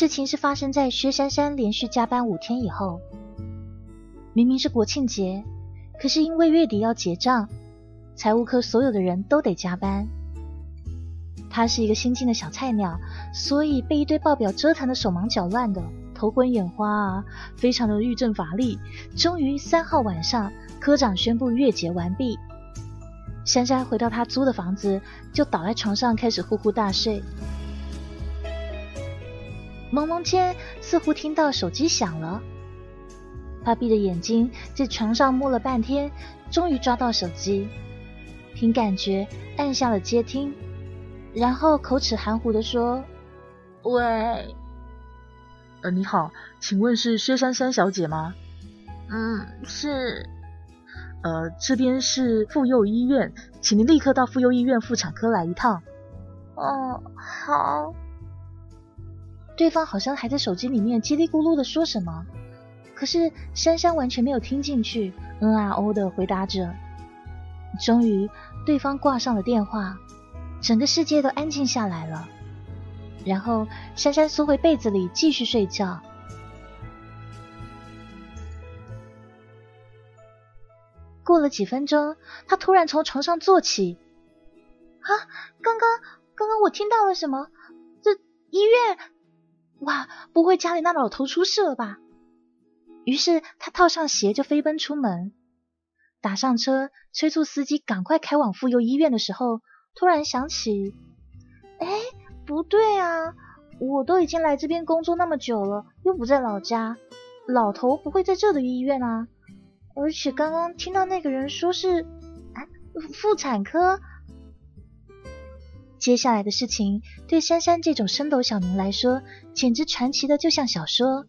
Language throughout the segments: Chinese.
事情是发生在薛珊珊连续加班五天以后。明明是国庆节，可是因为月底要结账，财务科所有的人都得加班。他是一个新进的小菜鸟，所以被一堆报表折腾的手忙脚乱的，头昏眼花啊，非常的欲振乏力。终于三号晚上，科长宣布月结完毕。珊珊回到她租的房子，就倒在床上开始呼呼大睡。朦胧间，似乎听到手机响了。他闭着眼睛在床上摸了半天，终于抓到手机，凭感觉按下了接听，然后口齿含糊的说：“喂，呃，你好，请问是薛珊珊小姐吗？嗯，是。”呃，这边是妇幼医院，请您立刻到妇幼医院妇产科来一趟。哦，好。对方好像还在手机里面叽里咕噜的说什么，可是珊珊完全没有听进去，嗯啊哦的回答着。终于，对方挂上了电话，整个世界都安静下来了。然后，珊珊缩回被子里继续睡觉。过了几分钟，他突然从床上坐起。啊，刚刚刚刚我听到了什么？这医院？哇，不会家里那老头出事了吧？于是他套上鞋就飞奔出门，打上车，催促司机赶快开往妇幼医院的时候，突然想起，哎，不对啊，我都已经来这边工作那么久了，又不在老家，老头不会在这的医院啊。而且刚刚听到那个人说是啊妇产科，接下来的事情对珊珊这种升斗小民来说，简直传奇的就像小说。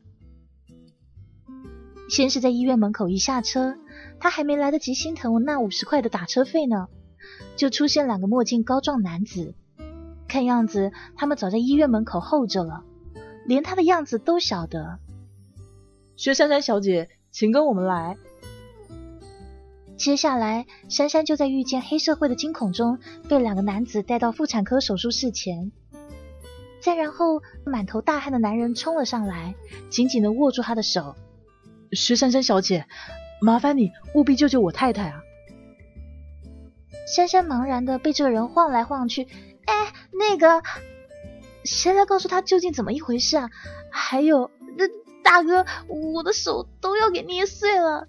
先是在医院门口一下车，他还没来得及心疼我那五十块的打车费呢，就出现两个墨镜高壮男子，看样子他们早在医院门口候着了，连他的样子都晓得。薛珊珊小姐，请跟我们来。接下来，珊珊就在遇见黑社会的惊恐中，被两个男子带到妇产科手术室前。再然后，满头大汗的男人冲了上来，紧紧的握住她的手：“薛珊珊小姐，麻烦你务必救救我太太啊！”珊珊茫然的被这个人晃来晃去，哎，那个，谁来告诉他究竟怎么一回事啊？还有，那大哥，我的手都要给捏碎了。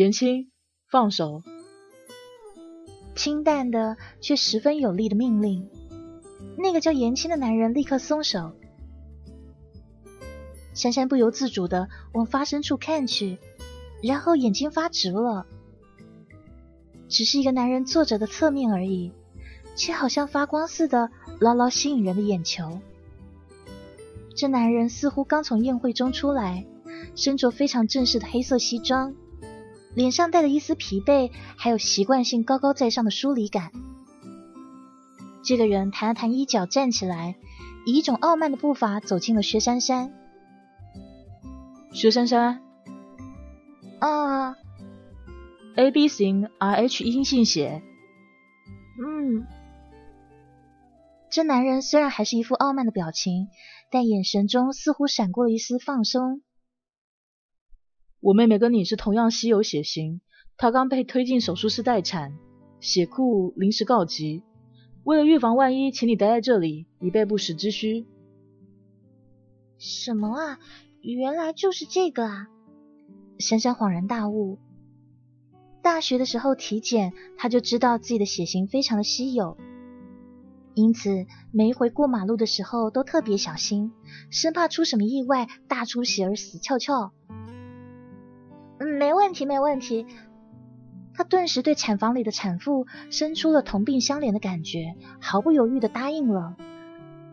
严青，放手！清淡的却十分有力的命令。那个叫严青的男人立刻松手。珊珊不由自主的往发声处看去，然后眼睛发直了。只是一个男人坐着的侧面而已，却好像发光似的，牢牢吸引人的眼球。这男人似乎刚从宴会中出来，身着非常正式的黑色西装。脸上带着一丝疲惫，还有习惯性高高在上的疏离感。这个人弹了弹衣角，站起来，以一种傲慢的步伐走进了薛珊珊。薛珊珊，啊，A B 型 R H 阴性血。嗯，这男人虽然还是一副傲慢的表情，但眼神中似乎闪过了一丝放松。我妹妹跟你是同样稀有血型，她刚被推进手术室待产，血库临时告急。为了预防万一，请你待在这里，以备不时之需。什么啊？原来就是这个啊！珊珊恍然大悟。大学的时候体检，她就知道自己的血型非常的稀有，因此每一回过马路的时候都特别小心，生怕出什么意外，大出血而死翘翘。嗯，没问题，没问题。他顿时对产房里的产妇生出了同病相怜的感觉，毫不犹豫的答应了。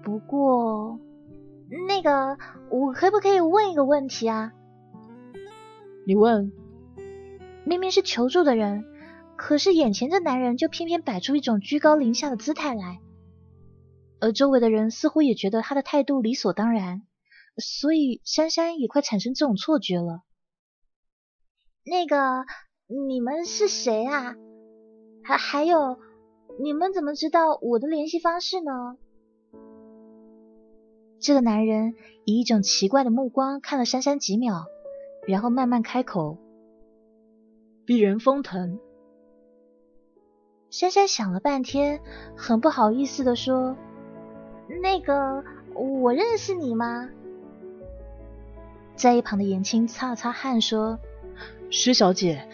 不过，那个，我可不可以问一个问题啊？你问。明明是求助的人，可是眼前这男人就偏偏摆出一种居高临下的姿态来，而周围的人似乎也觉得他的态度理所当然，所以珊珊也快产生这种错觉了。那个，你们是谁啊？还还有，你们怎么知道我的联系方式呢？这个男人以一种奇怪的目光看了珊珊几秒，然后慢慢开口：“鄙人封腾。”珊珊想了半天，很不好意思的说：“那个，我认识你吗？”在一旁的颜青擦了擦汗说：“薛小姐，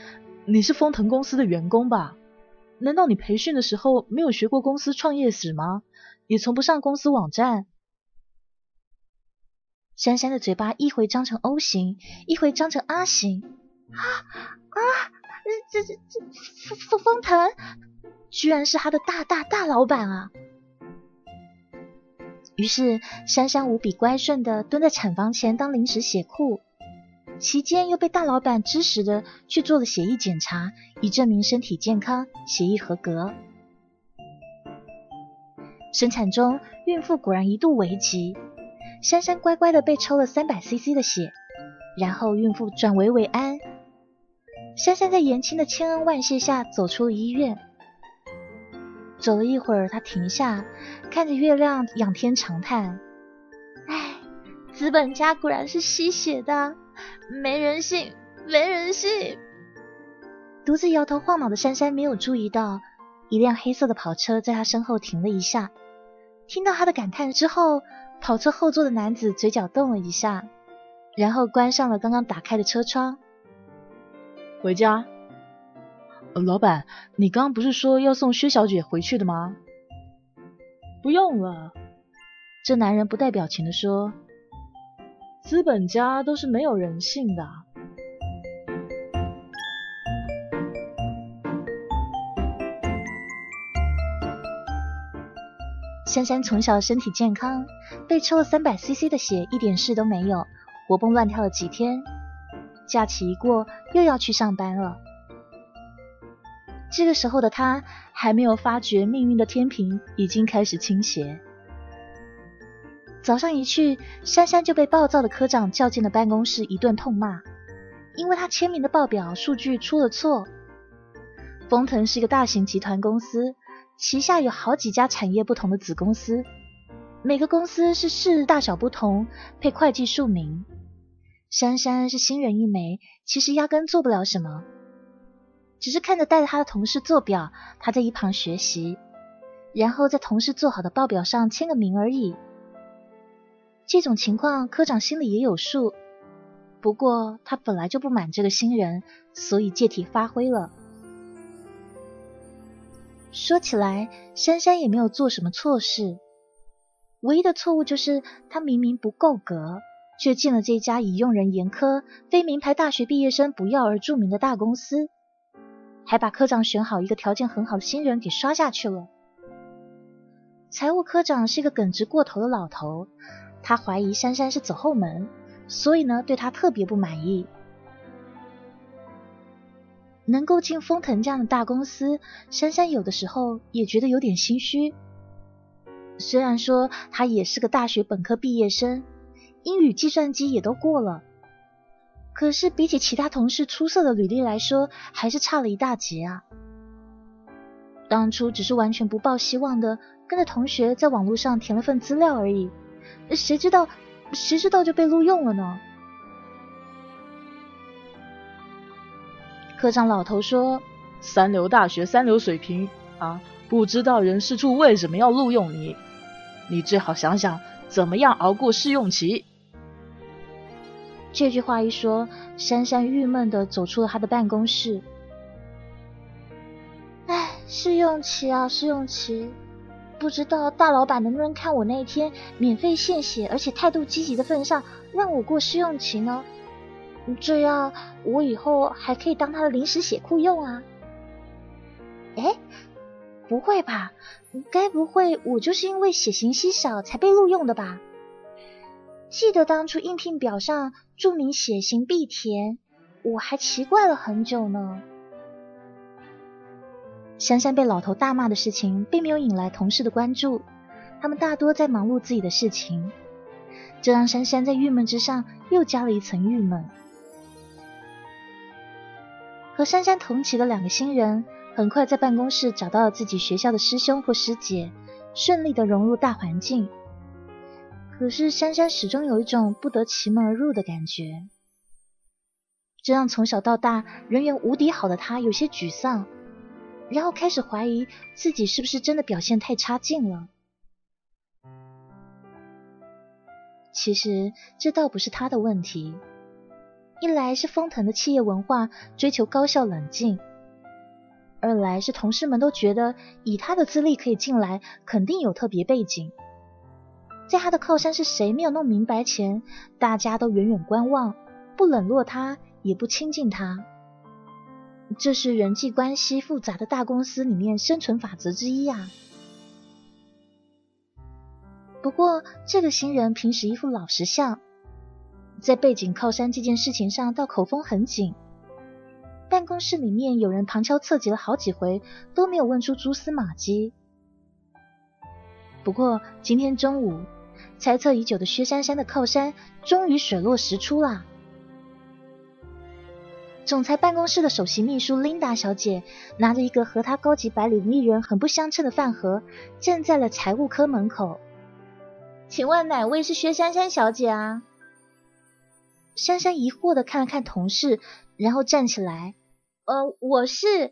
你是丰腾公司的员工吧？难道你培训的时候没有学过公司创业史吗？也从不上公司网站？”珊珊的嘴巴一回张成 O 型，一回张成 R 型。啊啊！这这这丰丰丰腾！居然是他的大大大老板啊！于是珊珊无比乖顺的蹲在产房前当临时血库，期间又被大老板支持的去做了血液检查，以证明身体健康，血液合格。生产中，孕妇果然一度危急，珊珊乖乖的被抽了三百 CC 的血，然后孕妇转危为安。珊珊在颜青的千恩万谢下走出了医院。走了一会儿，他停下，看着月亮，仰天长叹：“哎，资本家果然是吸血的，没人性，没人性。”独自摇头晃脑的珊珊没有注意到，一辆黑色的跑车在她身后停了一下。听到她的感叹之后，跑车后座的男子嘴角动了一下，然后关上了刚刚打开的车窗。回家。老板，你刚刚不是说要送薛小姐回去的吗？不用了。这男人不带表情的说：“资本家都是没有人性的。”珊珊从小身体健康，被抽了三百 CC 的血，一点事都没有，活蹦乱跳了几天。假期一过，又要去上班了。这个时候的他还没有发觉命运的天平已经开始倾斜。早上一去，珊珊就被暴躁的科长叫进了办公室，一顿痛骂，因为他签名的报表数据出了错。丰腾是一个大型集团公司，旗下有好几家产业不同的子公司，每个公司是事大小不同，配会计数名。珊珊是新人一枚，其实压根做不了什么。只是看着带着他的同事做表，他在一旁学习，然后在同事做好的报表上签个名而已。这种情况科长心里也有数，不过他本来就不满这个新人，所以借题发挥了。说起来，珊珊也没有做什么错事，唯一的错误就是他明明不够格，却进了这家以用人严苛、非名牌大学毕业生不要而著名的大公司。还把科长选好一个条件很好的新人给刷下去了。财务科长是一个耿直过头的老头，他怀疑珊珊是走后门，所以呢对他特别不满意。能够进丰腾这样的大公司，珊珊有的时候也觉得有点心虚。虽然说他也是个大学本科毕业生，英语、计算机也都过了。可是比起其他同事出色的履历来说，还是差了一大截啊！当初只是完全不抱希望的，跟着同学在网络上填了份资料而已，谁知道谁知道就被录用了呢？科长老头说：“三流大学，三流水平啊！不知道人事处为什么要录用你？你最好想想怎么样熬过试用期。”这句话一说，珊珊郁闷的走出了他的办公室。哎，试用期啊，试用期，不知道大老板能不能看我那天免费献血，而且态度积极的份上，让我过试用期呢？这样我以后还可以当他的临时血库用啊。哎，不会吧？该不会我就是因为血型稀少才被录用的吧？记得当初应聘表上注明血型必填，我还奇怪了很久呢。珊珊被老头大骂的事情，并没有引来同事的关注，他们大多在忙碌自己的事情，这让珊珊在郁闷之上又加了一层郁闷。和珊珊同期的两个新人，很快在办公室找到了自己学校的师兄或师姐，顺利的融入大环境。可是珊珊始终有一种不得其门而入的感觉，这让从小到大人缘无敌好的他有些沮丧，然后开始怀疑自己是不是真的表现太差劲了。其实这倒不是他的问题，一来是丰腾的企业文化追求高效冷静，二来是同事们都觉得以他的资历可以进来，肯定有特别背景。在他的靠山是谁没有弄明白前，大家都远远观望，不冷落他，也不亲近他。这是人际关系复杂的大公司里面生存法则之一啊。不过，这个新人平时一副老实相，在背景靠山这件事情上倒口风很紧。办公室里面有人旁敲侧击了好几回，都没有问出蛛丝马迹。不过今天中午，猜测已久的薛珊珊的靠山终于水落石出啦。总裁办公室的首席秘书琳达小姐拿着一个和她高级白领艺人很不相称的饭盒，站在了财务科门口。请问哪位是薛珊珊小姐啊？珊珊疑惑的看了看同事，然后站起来。呃，我是。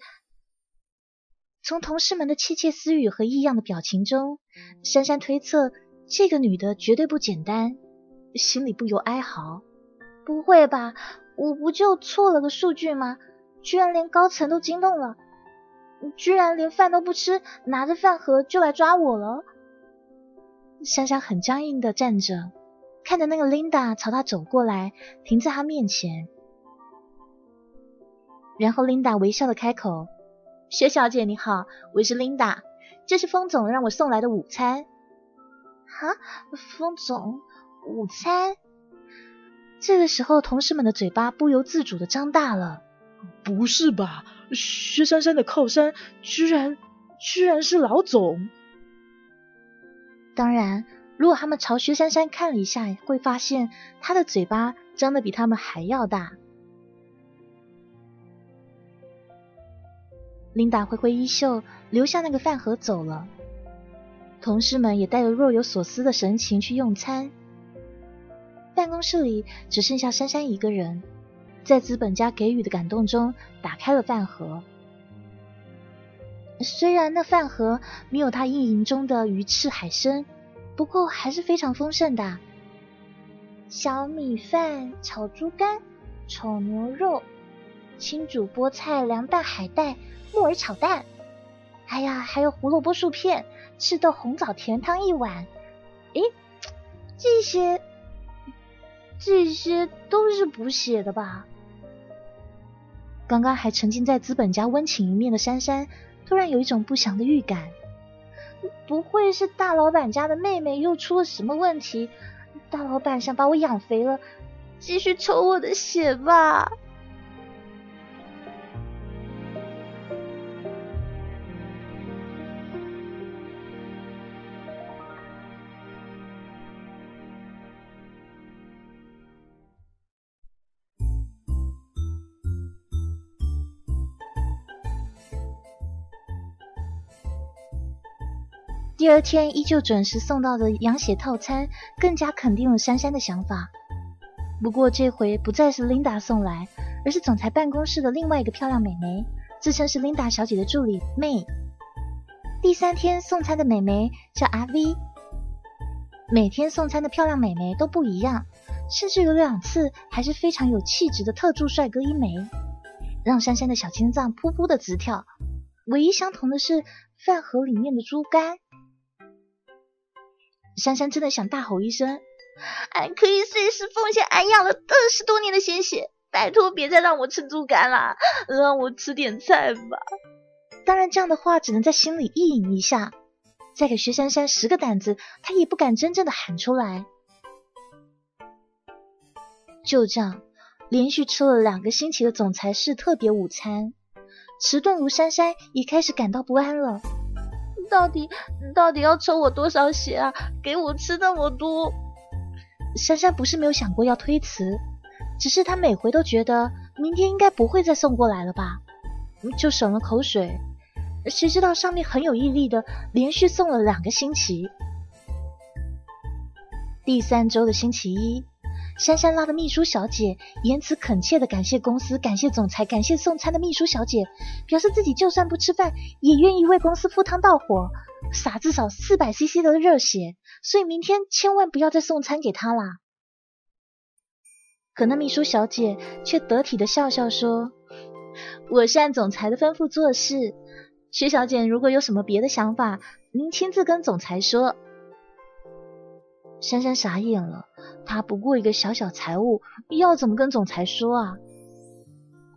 从同事们的窃窃私语和异样的表情中，珊珊推测这个女的绝对不简单，心里不由哀嚎。不会吧？我不就错了个数据吗？居然连高层都惊动了，居然连饭都不吃，拿着饭盒就来抓我了。珊珊很僵硬的站着，看着那个琳达朝她走过来，停在她面前。然后琳达微笑的开口：“薛小姐你好，我是琳达，这是封总让我送来的午餐。”“哈，封总，午餐？”这个时候，同事们的嘴巴不由自主的张大了。“不是吧？薛珊珊的靠山居然居然是老总？”当然，如果他们朝薛珊珊看了一下，会发现她的嘴巴张的比他们还要大。琳达挥挥衣袖，留下那个饭盒走了。同事们也带着若有所思的神情去用餐。办公室里只剩下珊珊一个人，在资本家给予的感动中，打开了饭盒。虽然那饭盒没有他意淫中的鱼翅海参，不过还是非常丰盛的。小米饭、炒猪肝、炒牛肉、清煮菠菜、凉拌海带、木耳炒蛋，哎呀，还有胡萝卜素片、赤豆红枣甜汤一碗。诶，这些这些都是补血的吧？刚刚还沉浸在资本家温情一面的珊珊。突然有一种不祥的预感，不会是大老板家的妹妹又出了什么问题？大老板想把我养肥了，继续抽我的血吧？第二天依旧准时送到的养血套餐，更加肯定了珊珊的想法。不过这回不再是琳达送来，而是总裁办公室的另外一个漂亮美眉，自称是琳达小姐的助理 May。第三天送餐的美眉叫阿 V。每天送餐的漂亮美眉都不一样，甚至有两次还是非常有气质的特助帅哥一枚，让珊珊的小心脏噗噗的直跳。唯一相同的是饭盒里面的猪肝。珊珊真的想大吼一声：“俺可以随时奉献俺养了二十多年的鲜血，拜托别再让我吃猪肝了，让我吃点菜吧。”当然，这样的话只能在心里意淫一下，再给薛珊珊十个胆子，她也不敢真正的喊出来。就这样，连续吃了两个星期的总裁式特别午餐，迟钝如珊珊也开始感到不安了。到底到底要抽我多少血啊？给我吃那么多！珊珊不是没有想过要推辞，只是她每回都觉得明天应该不会再送过来了吧，就省了口水。谁知道上面很有毅力的连续送了两个星期。第三周的星期一，珊珊拉的秘书小姐言辞恳切的感谢公司，感谢总裁，感谢送餐的秘书小姐，表示自己就算不吃饭，也愿意为公司赴汤蹈火，洒至少四百 CC 的热血，所以明天千万不要再送餐给她啦。可那秘书小姐却得体的笑笑说：“我是按总裁的吩咐做事。薛小姐如果有什么别的想法，您亲自跟总裁说。”珊珊傻眼了，她不过一个小小财务，要怎么跟总裁说啊？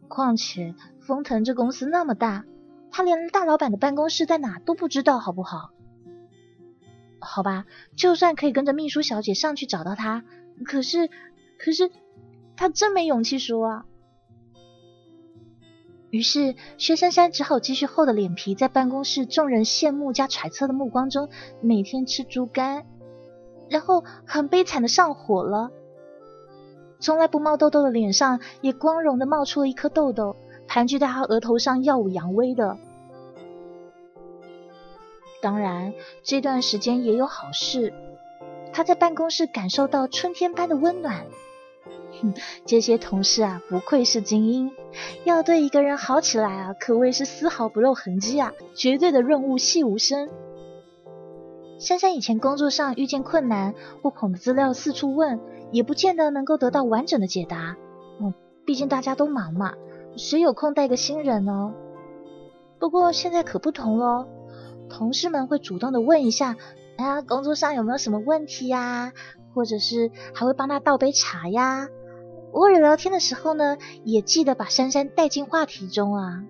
况且丰腾这公司那么大，她连大老板的办公室在哪都不知道，好不好？好吧，就算可以跟着秘书小姐上去找到他，可是，可是。他真没勇气说啊！于是薛珊珊只好继续厚着脸皮，在办公室众人羡慕加揣测的目光中，每天吃猪肝，然后很悲惨的上火了。从来不冒痘痘的脸上，也光荣的冒出了一颗痘痘，盘踞在他额头上，耀武扬威的。当然，这段时间也有好事，他在办公室感受到春天般的温暖。哼这些同事啊，不愧是精英，要对一个人好起来啊，可谓是丝毫不露痕迹啊，绝对的润物细无声。珊珊以前工作上遇见困难或捧着资料四处问，也不见得能够得到完整的解答。嗯，毕竟大家都忙嘛，谁有空带个新人呢？不过现在可不同喽，同事们会主动的问一下，哎呀，工作上有没有什么问题呀？或者是还会帮他倒杯茶呀。偶尔聊天的时候呢，也记得把珊珊带进话题中啊。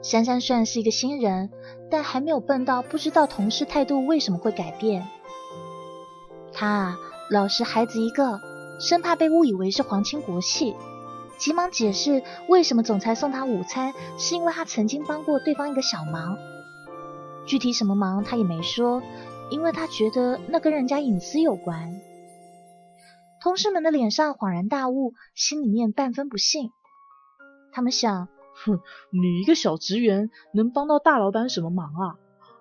珊珊虽然是一个新人，但还没有笨到不知道同事态度为什么会改变。他啊，老实孩子一个，生怕被误以为是皇亲国戚，急忙解释为什么总裁送他午餐，是因为他曾经帮过对方一个小忙。具体什么忙他也没说，因为他觉得那跟人家隐私有关。同事们的脸上恍然大悟，心里面半分不信。他们想：哼，你一个小职员能帮到大老板什么忙啊？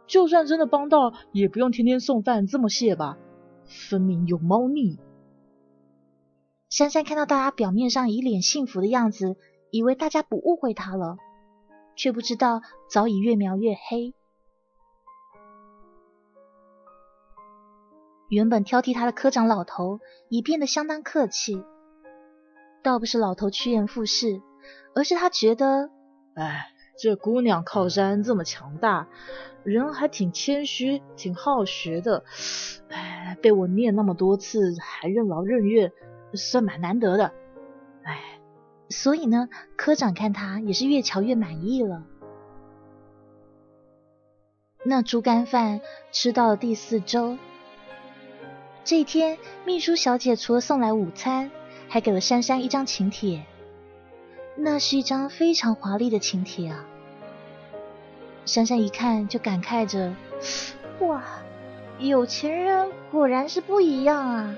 就算真的帮到，也不用天天送饭这么谢吧？分明有猫腻。珊珊看到大家表面上一脸幸福的样子，以为大家不误会她了，却不知道早已越描越黑。原本挑剔他的科长老头已变得相当客气，倒不是老头趋炎附势，而是他觉得，哎，这姑娘靠山这么强大，人还挺谦虚，挺好学的，哎，被我念那么多次还任劳任怨，算蛮难得的，哎，所以呢，科长看他也是越瞧越满意了。那猪肝饭吃到了第四周。这一天，秘书小姐除了送来午餐，还给了珊珊一张请帖。那是一张非常华丽的请帖啊！珊珊一看就感慨着：“哇，有钱人果然是不一样啊！”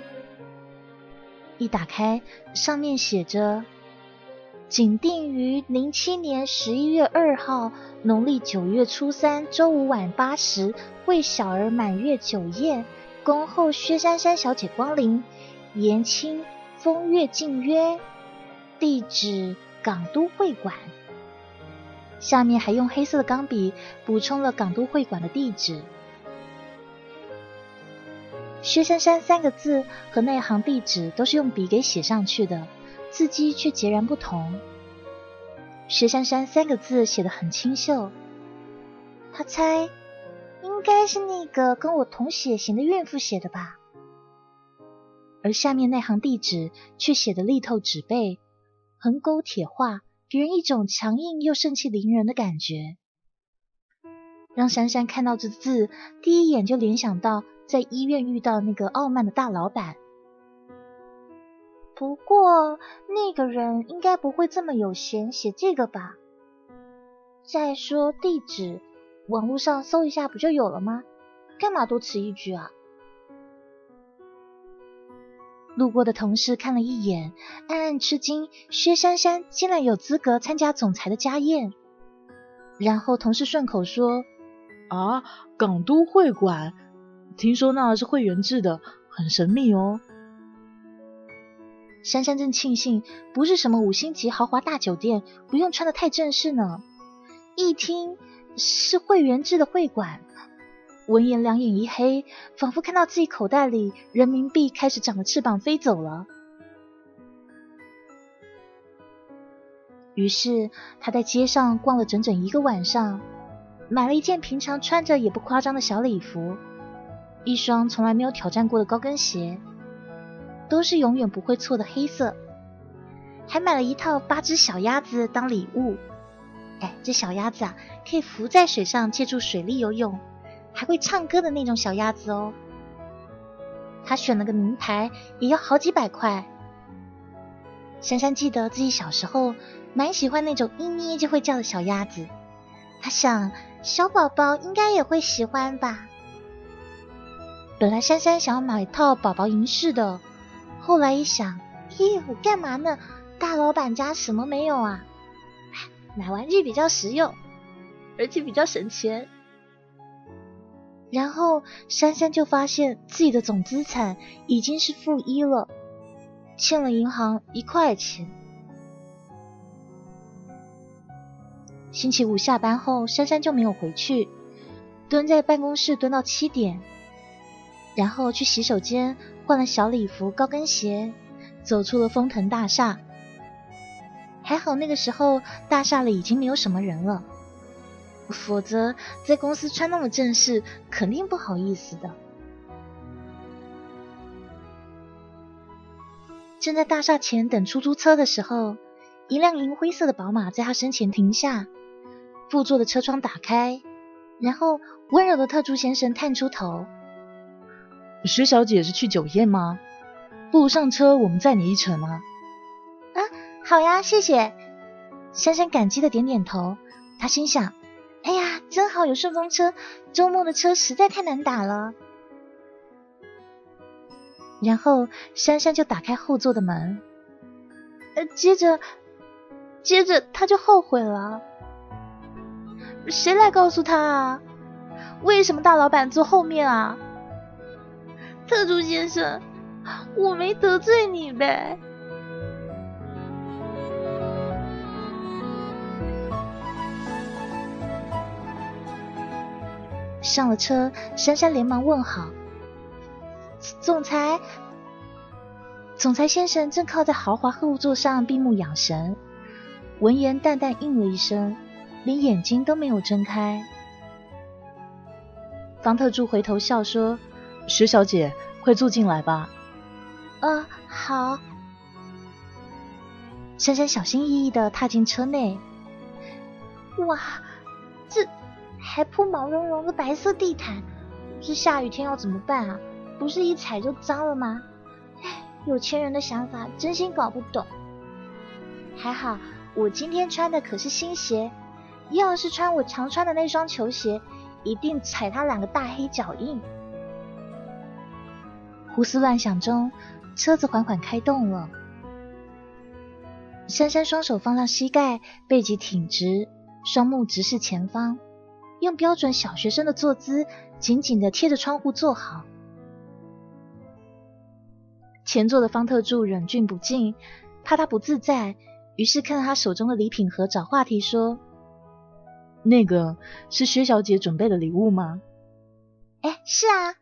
一打开，上面写着：“仅定于零七年十一月二号，农历九月初三周五晚八时，为小儿满月酒宴。”恭候薛珊珊小姐光临，言清风月静约，地址港都会馆。下面还用黑色的钢笔补充了港都会馆的地址。薛珊珊三个字和那行地址都是用笔给写上去的，字迹却截然不同。薛珊珊三个字写得很清秀，他猜。应该是那个跟我同血型的孕妇写的吧，而下面那行地址却写的力透纸背，横勾铁画，给人一种强硬又盛气凌人的感觉，让珊珊看到这字，第一眼就联想到在医院遇到那个傲慢的大老板。不过那个人应该不会这么有闲写这个吧？再说地址。网络上搜一下不就有了吗？干嘛多此一举啊？路过的同事看了一眼，暗暗吃惊：薛珊珊竟然有资格参加总裁的家宴。然后同事顺口说：“啊，港都会馆，听说那是会员制的，很神秘哦。珊珊正庆幸不是什么五星级豪华大酒店，不用穿的太正式呢。一听是会员制的会馆，闻言两眼一黑，仿佛看到自己口袋里人民币开始长了翅膀飞走了。于是他在街上逛了整整一个晚上，买了一件平常穿着也不夸张的小礼服，一双从来没有挑战过的高跟鞋，都是永远不会错的黑色，还买了一套八只小鸭子当礼物。哎，这小鸭子啊，可以浮在水上借助水力游泳，还会唱歌的那种小鸭子哦。他选了个名牌，也要好几百块。珊珊记得自己小时候蛮喜欢那种一捏就会叫的小鸭子，她想小宝宝应该也会喜欢吧。本来珊珊想要买一套宝宝银饰的，后来一想，咦，我干嘛呢？大老板家什么没有啊？买玩具比较实用，而且比较省钱。然后珊珊就发现自己的总资产已经是负一了，欠了银行一块钱。星期五下班后，珊珊就没有回去，蹲在办公室蹲到七点，然后去洗手间换了小礼服、高跟鞋，走出了丰腾大厦。还好那个时候大厦里已经没有什么人了，否则在公司穿那么正式，肯定不好意思的。正在大厦前等出租车的时候，一辆银灰色的宝马在他身前停下，副座的车窗打开，然后温柔的特助先生探出头：“薛小姐是去酒宴吗？不如上车，我们载你一程啊。”啊好呀，谢谢。珊珊感激的点点头。她心想：真好有顺风车，周末的车实在太难打了。然后珊珊就打开后座的门，呃，接着，接着她就后悔了。谁来告诉她啊？为什么大老板坐后面啊？特助先生，我没得罪你呗。上了车，珊珊连忙问好。总裁，总裁先生正靠在豪华后座上闭目养神。闻言，淡淡应了一声，连眼睛都没有睁开。方特助回头笑说：“石小姐，快坐进来吧。”“啊，好。”珊珊小心翼翼的踏进车内。哇，这……还铺毛茸茸的白色地毯，这下雨天要怎么办啊？不是一踩就脏了吗？唉，有钱人的想法真心搞不懂。还好我今天穿的可是新鞋，要是穿我常穿的那双球鞋，一定踩他两个大黑脚印。胡思乱想中，车子缓缓开动了。珊珊双手放上膝盖，背脊挺直，双目直视前方。用标准小学生的坐姿，紧紧的贴着窗户坐好。前座的方特助忍俊不禁，怕他不自在，于是看到他手中的礼品盒，找话题说：“那个是薛小姐准备的礼物吗？”“哎，是啊。”“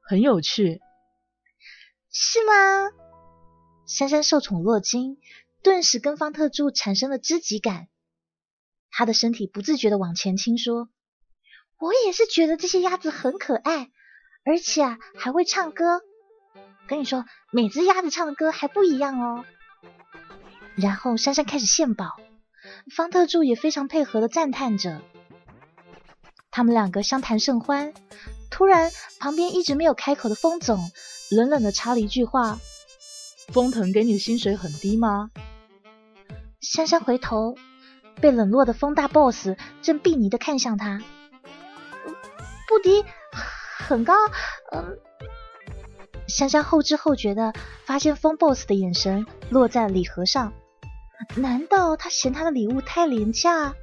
很有趣。”“是吗？”珊珊受宠若惊，顿时跟方特助产生了知己感。他的身体不自觉的往前倾，说：“我也是觉得这些鸭子很可爱，而且啊还会唱歌。跟你说，每只鸭子唱的歌还不一样哦。”然后珊珊开始献宝，方特助也非常配合的赞叹着。他们两个相谈甚欢，突然旁边一直没有开口的风总冷冷的插了一句话：“风腾给你的薪水很低吗？”珊珊回头。被冷落的风大 boss 正鄙夷的看向他，不低，很高。嗯，珊珊后知后觉的发现风 boss 的眼神落在礼盒上，难道他嫌他的礼物太廉价？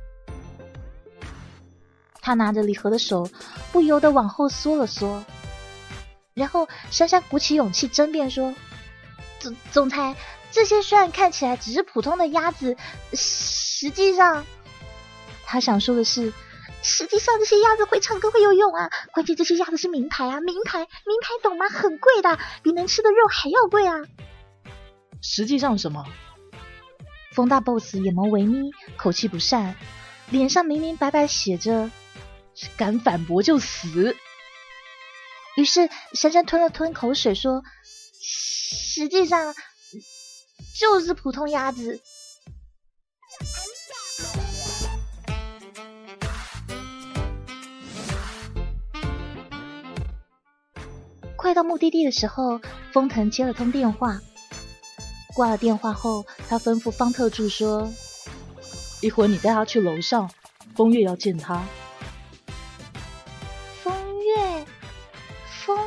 他拿着礼盒的手不由得往后缩了缩，然后珊珊鼓起勇气争辩说：“总总裁，这些虽然看起来只是普通的鸭子，实际上……”他想说的是，实际上这些鸭子会唱歌会游泳啊！关键这些鸭子是名牌啊，名牌，名牌懂吗？很贵的，比能吃的肉还要贵啊！实际上什么？风大 boss 眼眸微眯，口气不善，脸上明明白白写着“敢反驳就死”。于是珊珊吞了吞口水说：“实际上就是普通鸭子。”快到目的地的时候，封腾接了通电话。挂了电话后，他吩咐方特助说：“一会儿你带他去楼上，风月要见他。”风月，风，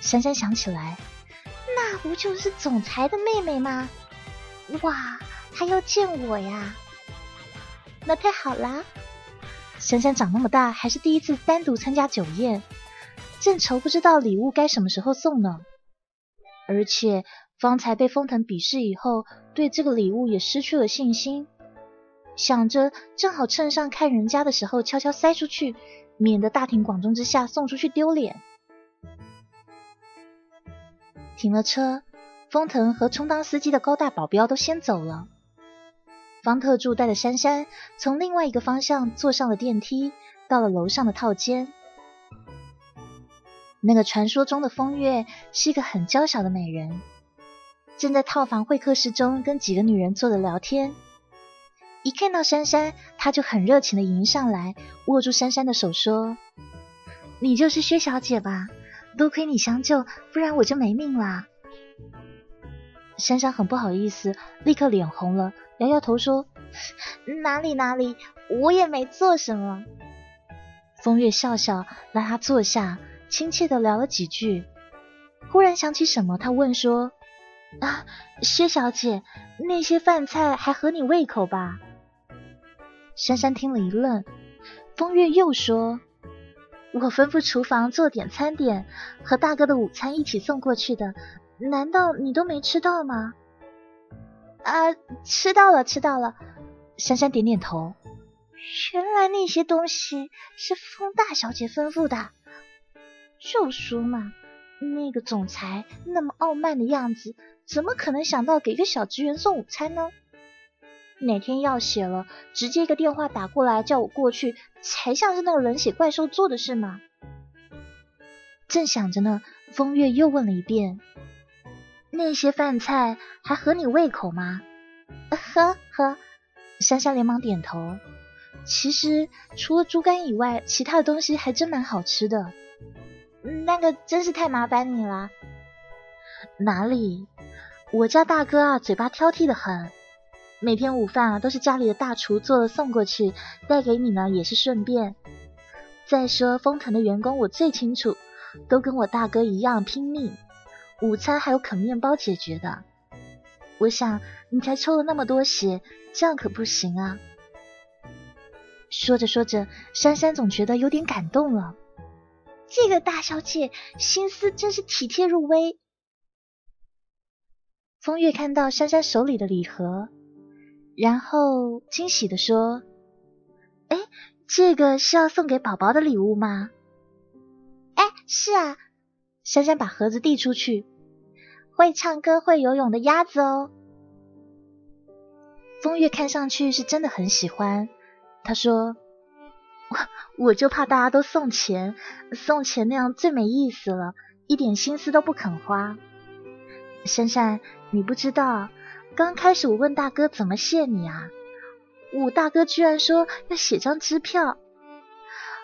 珊珊想起来，那不就是总裁的妹妹吗？哇，他要见我呀！那太好啦！珊珊长那么大，还是第一次单独参加酒宴。正愁不知道礼物该什么时候送呢，而且方才被封腾鄙视以后，对这个礼物也失去了信心。想着正好趁上看人家的时候悄悄塞出去，免得大庭广众之下送出去丢脸。停了车，风腾和充当司机的高大保镖都先走了。方特助带着珊珊从另外一个方向坐上了电梯，到了楼上的套间。那个传说中的风月是一个很娇小的美人，正在套房会客室中跟几个女人坐着聊天。一看到珊珊，她就很热情的迎上来，握住珊珊的手说：“你就是薛小姐吧？多亏你相救，不然我就没命了。”珊珊很不好意思，立刻脸红了，摇摇头说：“哪里哪里，我也没做什么。”风月笑笑，拉她坐下。亲切的聊了几句，忽然想起什么，他问说：“啊，薛小姐，那些饭菜还合你胃口吧？”珊珊听了一愣，风月又说：“我吩咐厨房做点餐点，和大哥的午餐一起送过去的，难道你都没吃到吗？”啊，吃到了，吃到了。珊珊点点头。原来那些东西是风大小姐吩咐的。就说嘛，那个总裁那么傲慢的样子，怎么可能想到给个小职员送午餐呢？哪天要写了，直接一个电话打过来叫我过去，才像是那个冷血怪兽做的事嘛。正想着呢，风月又问了一遍：“那些饭菜还合你胃口吗？”呵呵，珊珊连忙点头。其实除了猪肝以外，其他的东西还真蛮好吃的。那个真是太麻烦你了。哪里？我家大哥啊，嘴巴挑剔的很，每天午饭啊都是家里的大厨做了送过去，带给你呢也是顺便。再说丰腾的员工我最清楚，都跟我大哥一样拼命，午餐还有啃面包解决的。我想你才抽了那么多血，这样可不行啊。说着说着，珊珊总觉得有点感动了。这个大小姐心思真是体贴入微。风月看到珊珊手里的礼盒，然后惊喜的说：“哎，这个是要送给宝宝的礼物吗？”“哎，是啊。”珊珊把盒子递出去，“会唱歌会游泳的鸭子哦。”风月看上去是真的很喜欢，他说。我我就怕大家都送钱，送钱那样最没意思了，一点心思都不肯花。珊珊，你不知道，刚开始我问大哥怎么谢你啊，我大哥居然说要写张支票。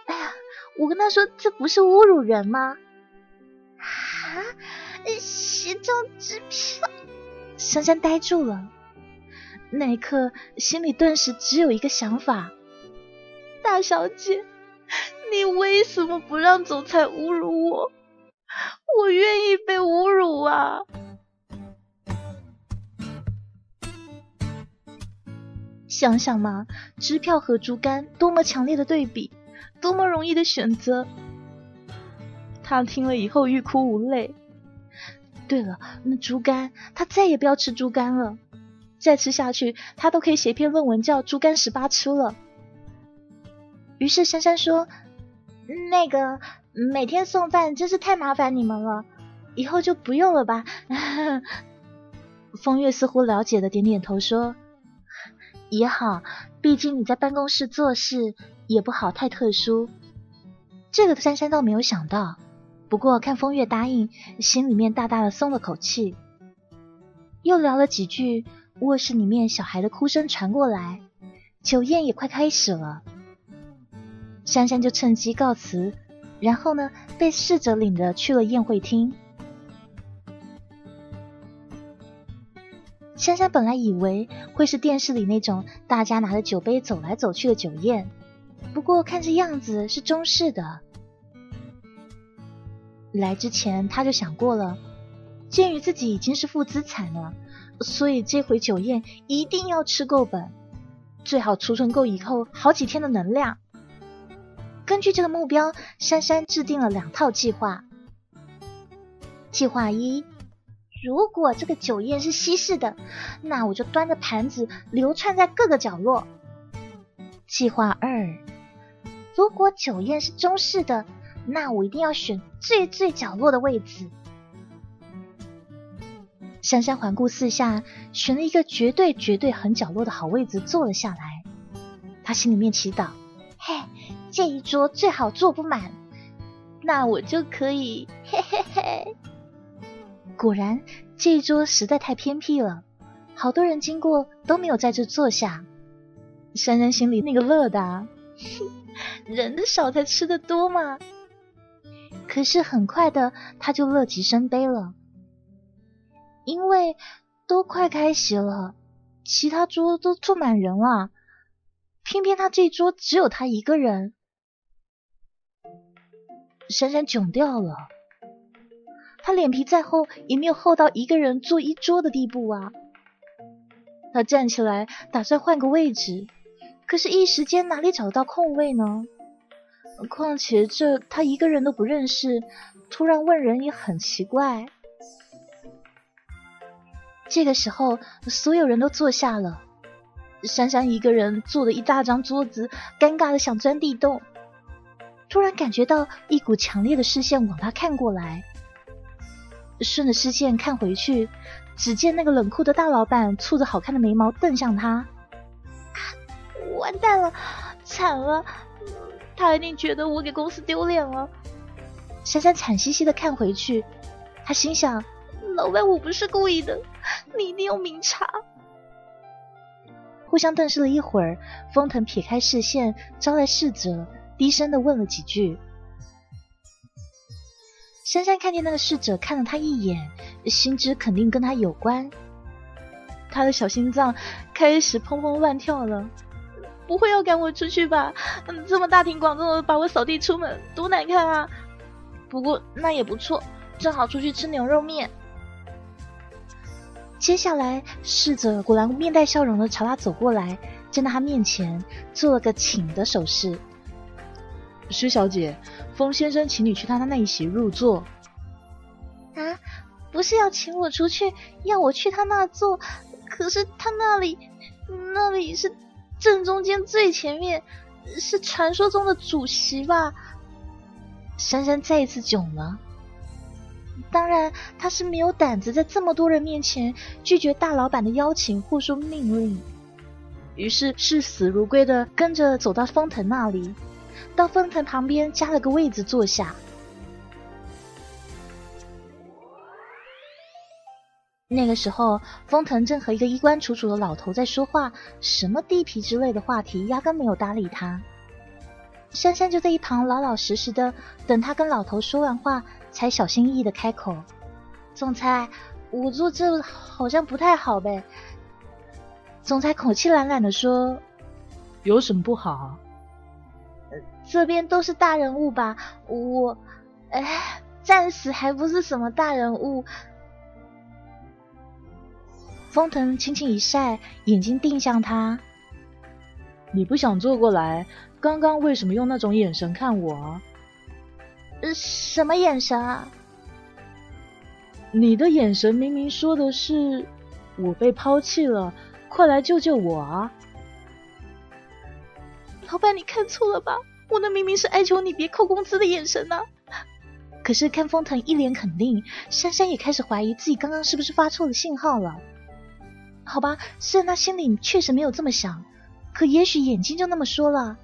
哎呀，我跟他说这不是侮辱人吗？啊，写张支票？珊珊呆住了，那一刻心里顿时只有一个想法。大小姐，你为什么不让总裁侮辱我？我愿意被侮辱啊！想想嘛，支票和猪肝多么强烈的对比，多么容易的选择。他听了以后欲哭无泪。对了，那猪肝，他再也不要吃猪肝了。再吃下去，他都可以写篇论文叫《猪肝十八吃》了。于是珊珊说：“那个每天送饭真是太麻烦你们了，以后就不用了吧。”风月似乎了解的点点头说：“也好，毕竟你在办公室做事也不好太特殊。”这个珊珊倒没有想到。不过看风月答应，心里面大大的松了口气。又聊了几句，卧室里面小孩的哭声传过来，酒宴也快开始了。珊珊就趁机告辞，然后呢，被侍者领着去了宴会厅。珊珊本来以为会是电视里那种大家拿着酒杯走来走去的酒宴，不过看这样子是中式的。来之前他就想过了，鉴于自己已经是负资产了，所以这回酒宴一定要吃够本，最好储存够以后好几天的能量。根据这个目标，珊珊制定了两套计划。计划一：如果这个酒宴是西式的，那我就端着盘子流窜在各个角落。计划二：如果酒宴是中式的。那我一定要选最最角落的位置。珊珊环顾四下，选了一个绝对绝对很角落的好位置坐了下来。她心里面祈祷：“，这一桌最好坐不满，那我就可以嘿嘿嘿。”果然，这一桌实在太偏僻了，好多人经过都没有在这坐下。珊珊心里那个乐的，人的少才吃的多嘛。可是很快的，他就乐极生悲了，因为都快开席了，其他桌都坐满人了，偏偏他这桌只有他一个人。珊珊窘掉了，他脸皮再厚，也没有厚到一个人坐一桌的地步啊。他站起来打算换个位置，可是，一时间哪里找得到空位呢？况且这他一个人都不认识，突然问人也很奇怪。这个时候，所有人都坐下了，珊珊一个人坐的一大张桌子，尴尬的想钻地洞。突然感觉到一股强烈的视线往他看过来，顺着视线看回去，只见那个冷酷的大老板蹙着好看的眉毛瞪向他。完蛋了，惨了！他一定觉得我给公司丢脸了。珊珊惨兮兮的看回去，他心想：老板，我不是故意的，你一定要明察。互相瞪视了一会儿，封腾撇开视线，招来侍者，低声的问了几句。珊珊看见那个侍者看了他一眼，心知肯定跟他有关，他的小心脏开始砰砰乱跳了。不会要赶我出去吧？嗯，这么大庭广众的把我扫地出门，多难看啊！不过那也不错，正好出去吃牛肉面。接下来，侍者果然面带笑容的朝他走过来，站在他面前做了个请的手势。施小姐，风先生请你去他那一席入座。啊，不是要请我出去，要我去他那坐？可是他那里，那里是。正中间最前面是传说中的主席吧？珊珊再一次囧了。当然，他是没有胆子在这么多人面前拒绝大老板的邀请或说命令，于是视死如归的跟着走到风腾那里，到风腾旁边加了个位子坐下。那个时候，风腾正和一个衣冠楚楚的老头在说话，什么地皮之类的话题，压根没有搭理他。珊珊就在一旁老老实实的等他跟老头说完话，才小心翼翼的开口：“总裁，我坐这好像不太好呗。”总裁口气懒懒的说：“有什么不好？这边都是大人物吧？我，哎，暂时还不是什么大人物。”风腾轻轻一晒，眼睛定向他。你不想坐过来，刚刚为什么用那种眼神看我啊？什么眼神啊？你的眼神明明说的是我被抛弃了，快来救救我啊！老板，你看错了吧？我那明明是哀求你别扣工资的眼神呢。可是看风腾一脸肯定，珊珊也开始怀疑自己刚刚是不是发错了信号了。好吧，虽然他心里确实没有这么想，可也许眼睛就那么说了。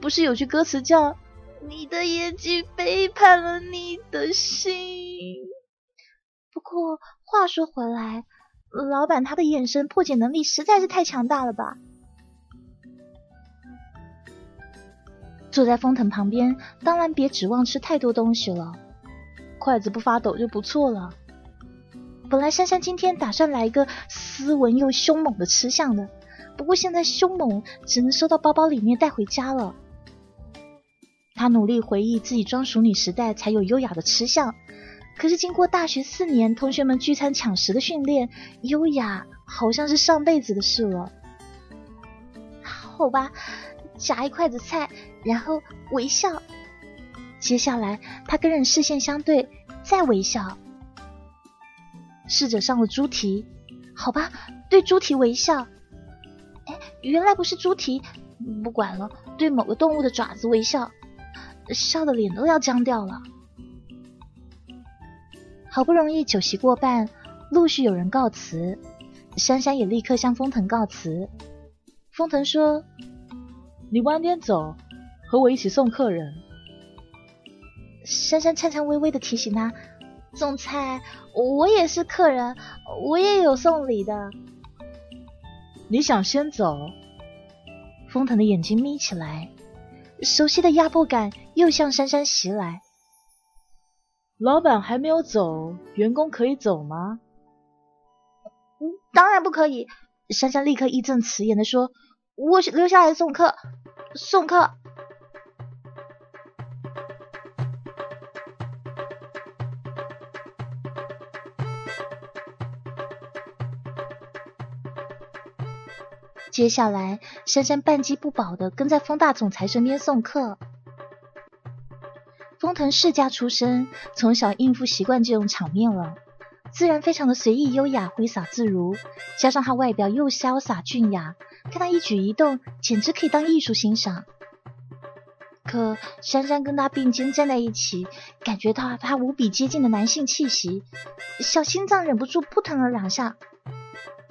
不是有句歌词叫“你的眼睛背叛了你的心”。不过话说回来，老板他的眼神破解能力实在是太强大了吧？坐在风腾旁边，当然别指望吃太多东西了，筷子不发抖就不错了。本来珊珊今天打算来一个斯文又凶猛的吃相的，不过现在凶猛只能收到包包里面带回家了。他努力回忆自己装熟女时代才有优雅的吃相，可是经过大学四年同学们聚餐抢食的训练，优雅好像是上辈子的事了。好吧。夹一筷子菜，然后微笑。接下来，他跟人视线相对，再微笑。试着上了猪蹄，好吧，对猪蹄微笑。哎，原来不是猪蹄，不管了，对某个动物的爪子微笑，笑的脸都要僵掉了。好不容易酒席过半，陆续有人告辞，珊珊也立刻向封腾告辞。封腾说。你晚点走，和我一起送客人。珊珊颤颤巍巍的提醒他：“总裁，我也是客人，我也有送礼的。”你想先走？风腾的眼睛眯起来，熟悉的压迫感又向珊珊袭来。老板还没有走，员工可以走吗？当然不可以！珊珊立刻义正辞严的说。我留下来送客，送客。接下来，珊珊半饥不饱的跟在风大总裁身边送客。风腾世家出身，从小应付习惯这种场面了，自然非常的随意优雅，挥洒自如。加上他外表又潇洒俊雅。看他一举一动，简直可以当艺术欣赏。可珊珊跟他并肩站在一起，感觉到他无比接近的男性气息，小心脏忍不住扑腾了两下。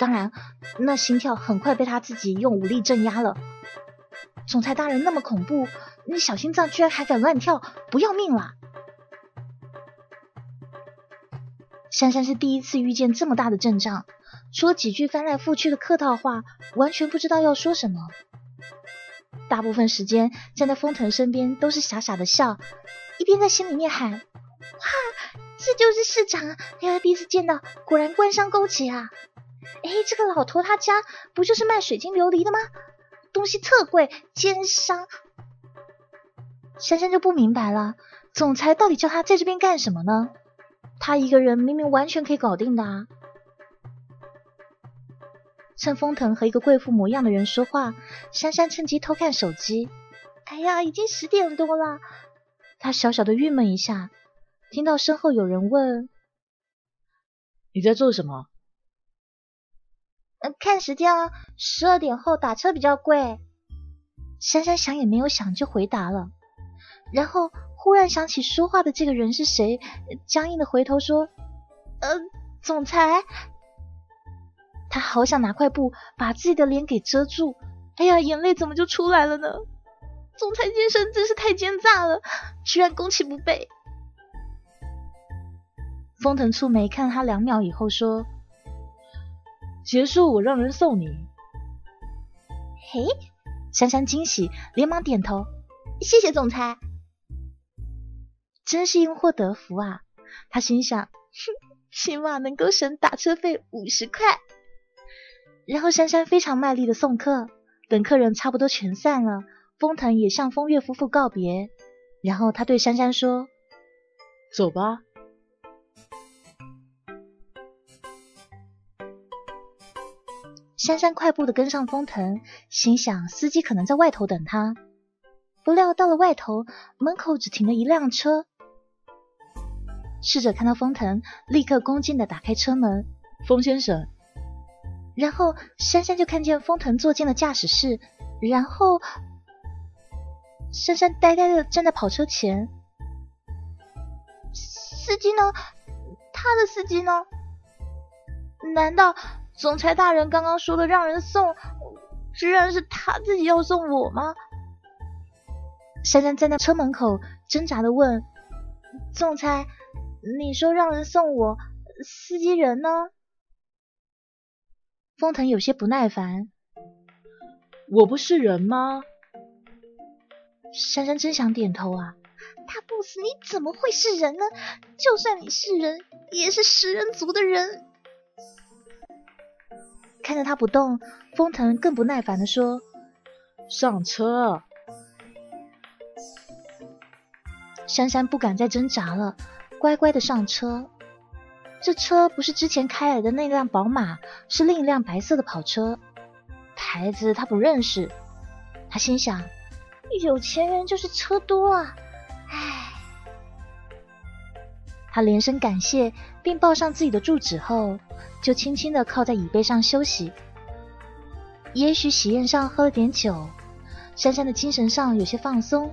当然，那心跳很快被他自己用武力镇压了。总裁大人那么恐怖，你小心脏居然还敢乱跳，不要命了！珊珊是第一次遇见这么大的阵仗。除了几句翻来覆去的客套话，完全不知道要说什么。大部分时间站在封腾身边，都是傻傻的笑，一边在心里面喊：“哇，这就是市长啊！哎呀，第一次见到，果然官商勾结啊！哎，这个老头他家不就是卖水晶琉璃的吗？东西特贵，奸商！”珊珊就不明白了，总裁到底叫他在这边干什么呢？他一个人明明完全可以搞定的啊！趁风腾和一个贵妇模样的人说话，珊珊趁机偷看手机。哎呀，已经十点多了，她小小的郁闷一下。听到身后有人问：“你在做什么？”“看时间啊，十二点后打车比较贵。”珊珊想也没有想就回答了，然后忽然想起说话的这个人是谁，僵硬的回头说：“呃，总裁。”他好想拿块布把自己的脸给遮住，哎呀，眼泪怎么就出来了呢？总裁先生真是太奸诈了，居然攻其不备。风腾蹙眉看他两秒以后说：“结束，我让人送你。”嘿，珊珊惊喜，连忙点头：“谢谢总裁。”真是因祸得福啊！他心想：“哼，起码能够省打车费五十块。”然后珊珊非常卖力的送客，等客人差不多全散了，风腾也向风月夫妇告别。然后他对珊珊说：“走吧。”珊珊快步的跟上风腾，心想司机可能在外头等他。不料到了外头，门口只停了一辆车。侍者看到风腾，立刻恭敬的打开车门：“风先生。”然后珊珊就看见风腾坐进了驾驶室，然后珊珊呆呆的站在跑车前。司机呢？他的司机呢？难道总裁大人刚刚说的让人送，居然是他自己要送我吗？珊珊站在车门口，挣扎的问：“总裁，你说让人送我，司机人呢？”风腾有些不耐烦：“我不是人吗？”珊珊真想点头啊。大 boss，你怎么会是人呢？就算你是人，也是食人族的人。看着他不动，封腾更不耐烦的说：“上车。”珊珊不敢再挣扎了，乖乖的上车。这车不是之前开来的那辆宝马，是另一辆白色的跑车，牌子他不认识。他心想：有钱人就是车多啊。他连声感谢，并报上自己的住址后，就轻轻的靠在椅背上休息。也许喜宴上喝了点酒，珊珊的精神上有些放松。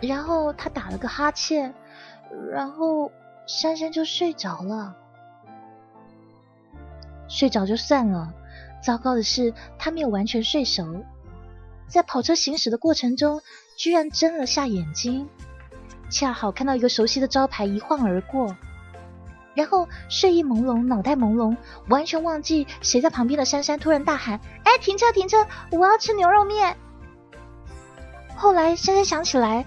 然后他打了个哈欠，然后珊珊就睡着了。睡着就算了，糟糕的是他没有完全睡熟，在跑车行驶的过程中，居然睁了下眼睛。恰好看到一个熟悉的招牌一晃而过，然后睡意朦胧，脑袋朦胧，完全忘记谁在旁边的珊珊突然大喊：“哎，停车，停车！我要吃牛肉面！”后来珊珊想起来，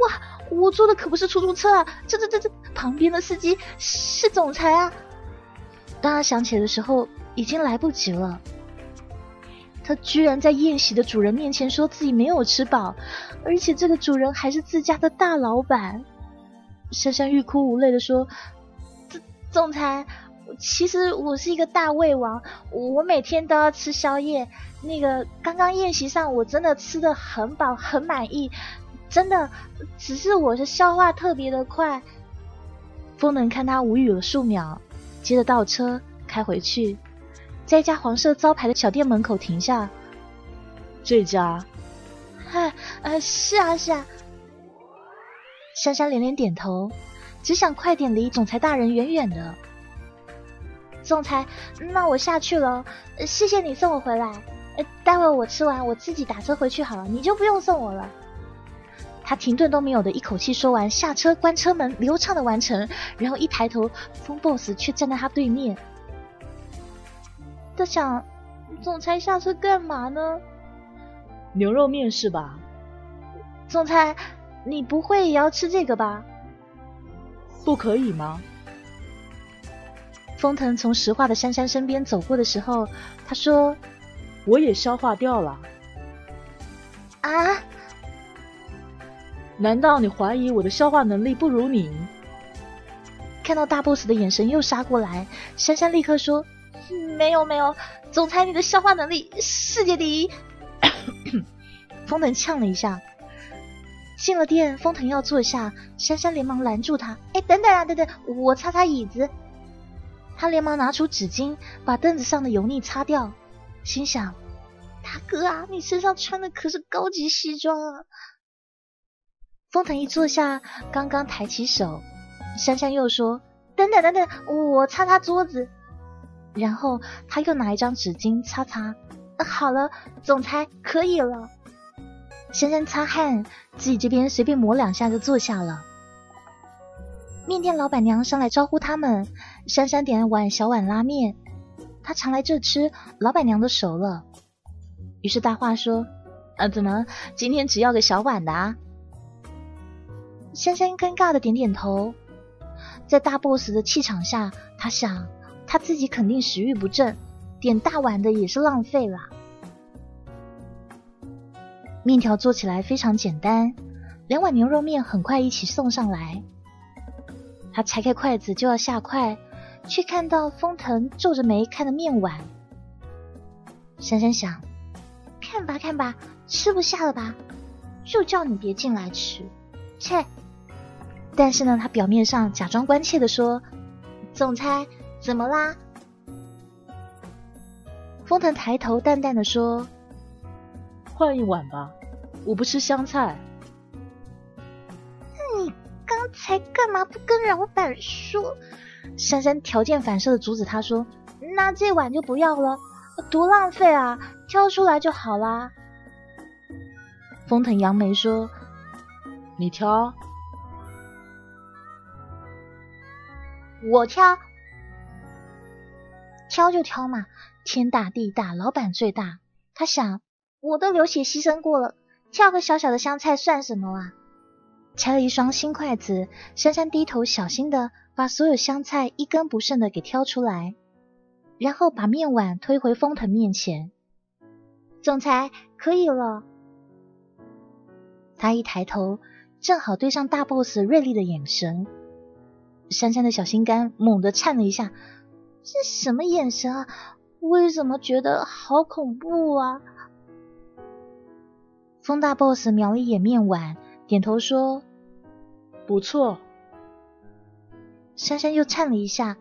哇，我坐的可不是出租车啊，这这这这，旁边的司机是总裁啊！当他想起来的时候，已经来不及了。他居然在宴席的主人面前说自己没有吃饱，而且这个主人还是自家的大老板。珊珊欲哭无泪的说：“总总裁，其实我是一个大胃王，我每天都要吃宵夜。那个刚刚宴席上我真的吃的很饱，很满意，真的，只是我的消化特别的快。”风能看他无语了数秒，接着倒车开回去。在一家黄色招牌的小店门口停下。这家，嗨，呃，是啊，是啊。珊珊连连点头，只想快点离总裁大人远远的。总裁，那我下去了，谢谢你送我回来。待会我吃完，我自己打车回去好了，你就不用送我了。他停顿都没有的一口气说完，下车关车门，流畅的完成，然后一抬头，风 boss 却站在他对面。他想，总裁下车干嘛呢？牛肉面是吧？总裁，你不会也要吃这个吧？不可以吗？封腾从石化的珊珊身边走过的时候，他说：“我也消化掉了。”啊？难道你怀疑我的消化能力不如你？看到大 boss 的眼神又杀过来，珊珊立刻说。没有没有，总裁你的消化能力世界第一。风腾呛了一下，进了店，风腾要坐下，珊珊连忙拦住他。哎，等等啊，等等，我擦擦椅子。他连忙拿出纸巾，把凳子上的油腻擦掉，心想：大哥啊，你身上穿的可是高级西装啊。风腾一坐下，刚刚抬起手，珊珊又说：等等等等，我擦擦桌子。然后他又拿一张纸巾擦擦，好了，总裁可以了。珊珊擦汗，自己这边随便抹两下就坐下了。面店老板娘上来招呼他们，珊珊点了碗小碗拉面，她常来这吃，老板娘都熟了。于是大话说：“啊，怎么今天只要个小碗的啊？”珊珊尴尬的点点头，在大 boss 的气场下，她想。他自己肯定食欲不振，点大碗的也是浪费了。面条做起来非常简单，两碗牛肉面很快一起送上来。他拆开筷子就要下筷，却看到封腾皱着眉看着面碗。珊珊想，看吧看吧，吃不下了吧？就叫你别进来吃，切！但是呢，他表面上假装关切的说：“总裁，怎么啦？”封腾抬头淡淡的说：“换一碗吧，我不吃香菜。”你刚才干嘛不跟老板说？珊珊条件反射的阻止他说：“那这碗就不要了，多浪费啊！挑出来就好啦。”封腾扬眉说：“你挑，我挑，挑就挑嘛，天大地大，老板最大。他想，我都流血牺牲过了，挑个小小的香菜算什么啊？”拆了一双新筷子，珊珊低头小心的把所有香菜一根不剩的给挑出来，然后把面碗推回风腾面前。总裁，可以了。他一抬头，正好对上大 boss 锐利的眼神。珊珊的小心肝猛地颤了一下，这什么眼神啊？为什么觉得好恐怖啊？风大 boss 瞄了一眼面碗，点头说：“不错。”珊珊又颤了一下，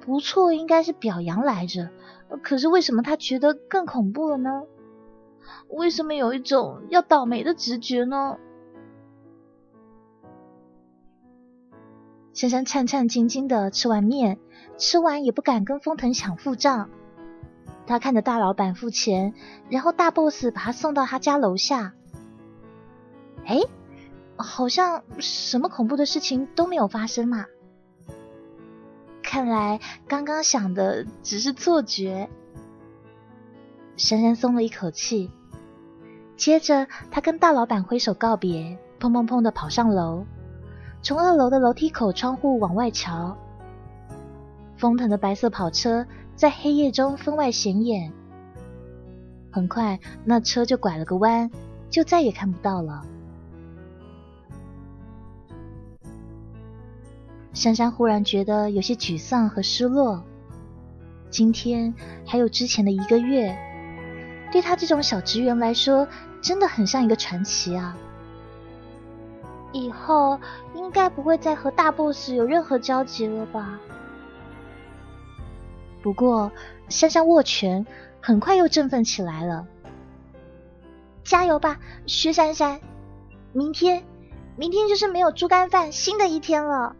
不错应该是表扬来着，可是为什么他觉得更恐怖了呢？为什么有一种要倒霉的直觉呢？珊珊颤颤兢兢的吃完面，吃完也不敢跟封腾抢付账。他看着大老板付钱，然后大 boss 把他送到他家楼下。哎，好像什么恐怖的事情都没有发生嘛。看来刚刚想的只是错觉。珊珊松了一口气。接着，他跟大老板挥手告别，砰砰砰的跑上楼，从二楼的楼梯口窗户往外瞧。风腾的白色跑车在黑夜中分外显眼。很快，那车就拐了个弯，就再也看不到了。珊珊忽然觉得有些沮丧和失落。今天还有之前的一个月。对他这种小职员来说，真的很像一个传奇啊！以后应该不会再和大 boss 有任何交集了吧？不过，珊珊握拳，很快又振奋起来了。加油吧，薛珊珊！明天，明天就是没有猪肝饭新的一天了。